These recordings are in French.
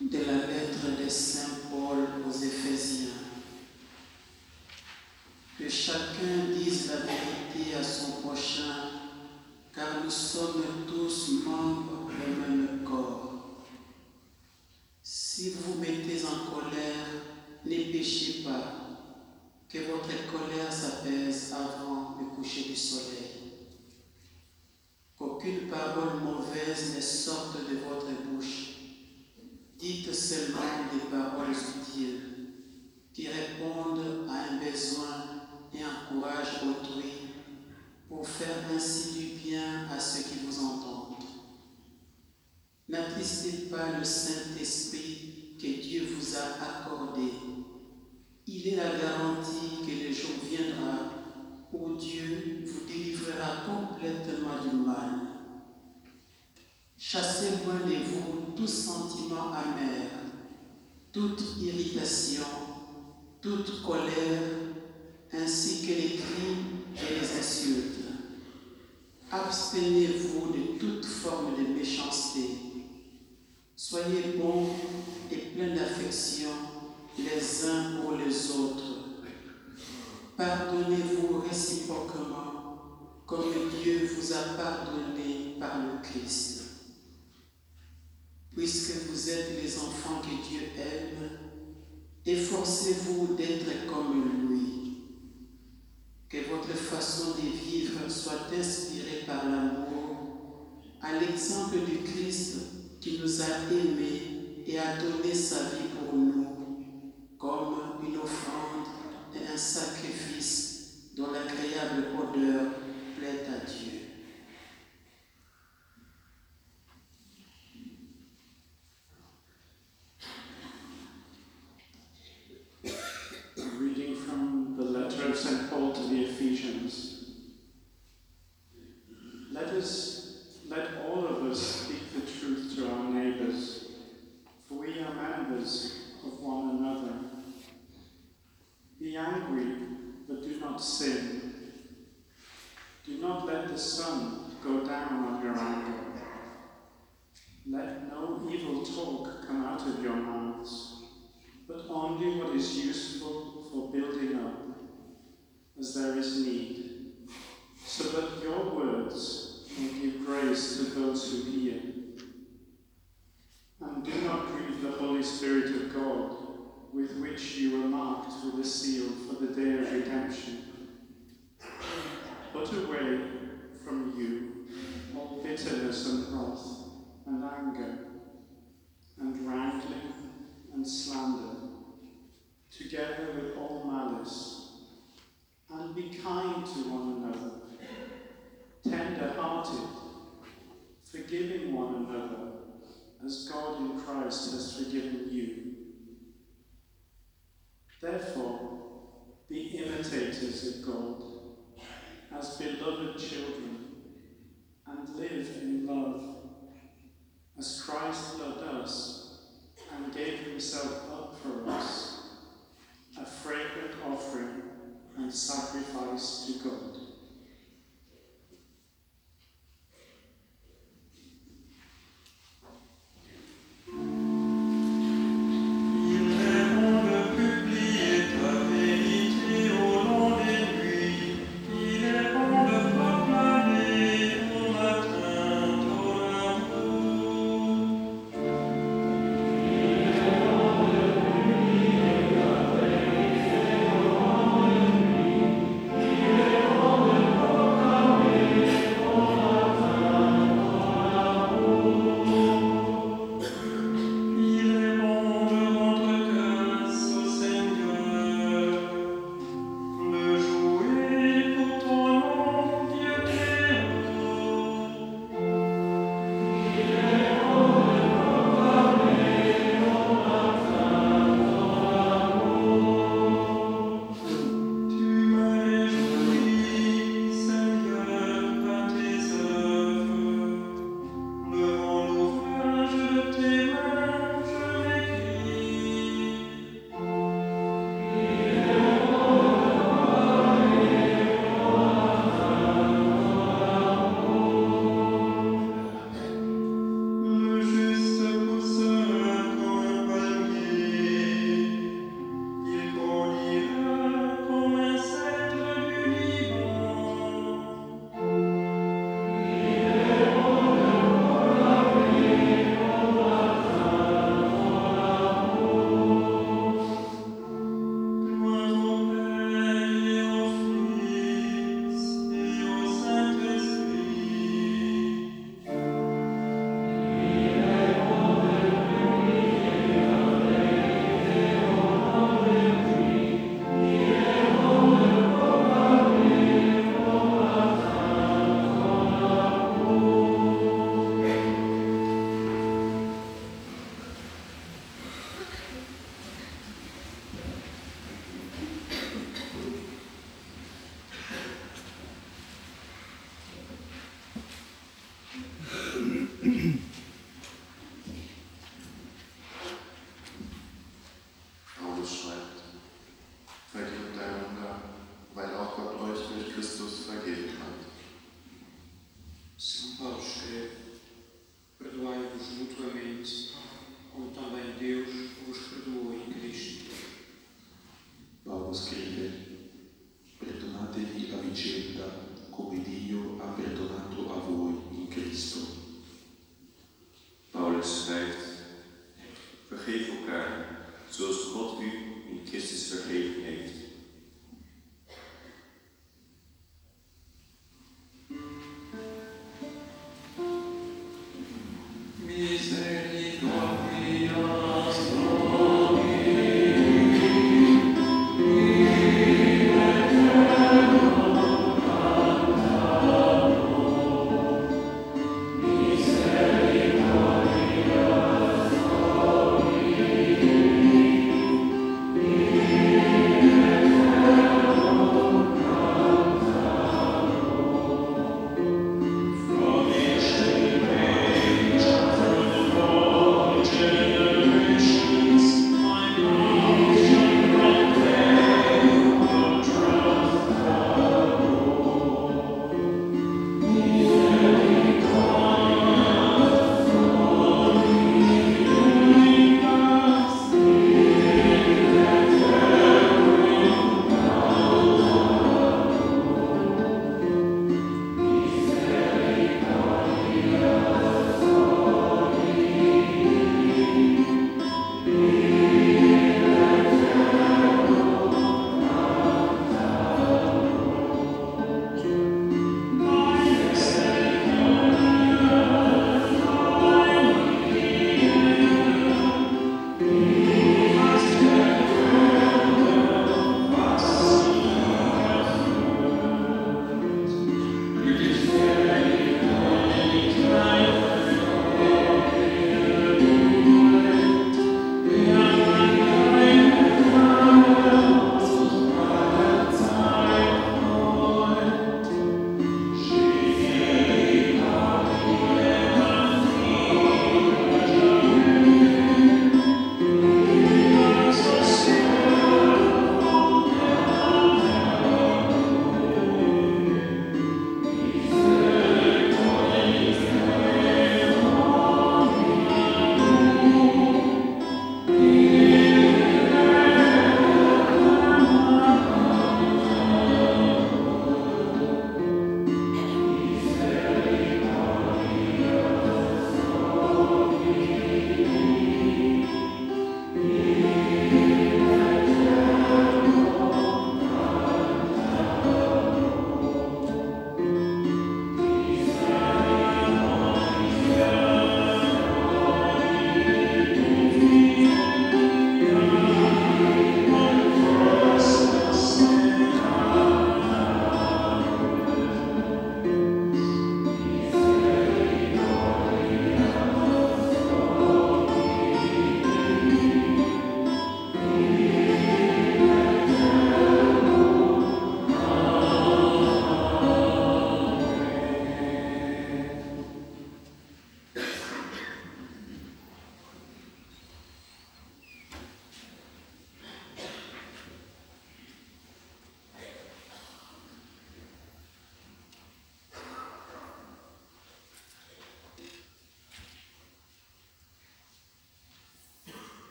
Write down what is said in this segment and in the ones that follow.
de la lettre de Saint Paul aux Éphésiens. Que chacun dise la vérité à son prochain, car nous sommes tous membres du même corps. Si vous vous mettez en colère, ne péchez pas, que votre colère s'apaise avant le coucher du soleil. Qu'aucune parole mauvaise ne sorte de votre. Dites seulement des paroles utiles qui répondent à un besoin et encouragent autrui pour faire ainsi du bien à ceux qui vous entendent. N'attristez pas le Saint-Esprit que Dieu vous a accordé. Il est la garantie que le jour viendra où Dieu vous délivrera complètement du mal. Chassez loin de vous tout sentiment amer, toute irritation, toute colère, ainsi que les cris et les insultes. Abstenez-vous de toute forme de méchanceté. Soyez bons et pleins d'affection les uns pour les autres. Pardonnez-vous réciproquement comme Dieu vous a pardonné par le Christ. Puisque vous êtes les enfants que Dieu aime, efforcez-vous d'être comme lui. Que votre façon de vivre soit inspirée par l'amour, à l'exemple du Christ qui nous a aimés et a donné sa vie pour nous, comme une offrande et un sacrifice dont l'agréable odeur plaît à Dieu. Ephesians. Those who hear. And do not grieve the Holy Spirit of God, with which you were marked with a seal for the day of redemption. Put away from you all bitterness and wrath, and anger, and wrangling, and slander, together with all malice, and be kind to one another, tender hearted, forgiving one another, as God in Christ has forgiven you. Therefore, be imitators of God as beloved children, and live in love, as Christ loved us and gave himself up for us, a fragrant offering and sacrifice to God.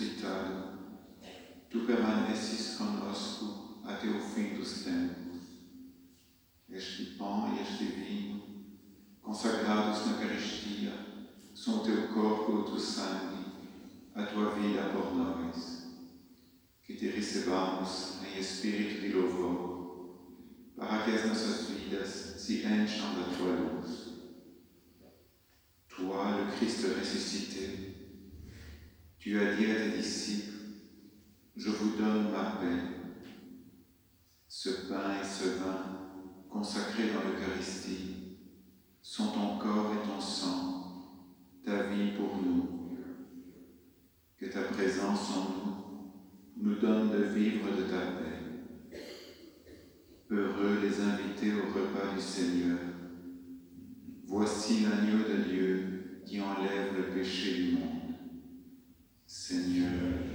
Ressuscitado, tu permaneces conosco até o fim dos tempos. Este pão e este vinho, consagrados na Eucaristia, são o teu corpo e o teu sangue, a tua vida por nós. Que te recebamos em espírito de louvor, para que as nossas vidas se encham da tua luz. Toi, le Christ ressuscité, tu as dit à tes disciples, je vous donne ma paix. Ce pain et ce vin consacrés dans l'Eucharistie sont ton corps et ton sang, ta vie pour nous. Que ta présence en nous nous donne de vivre de ta paix. Heureux les invités au repas du Seigneur. Voici l'agneau de Dieu qui enlève le péché du monde. Seigneur,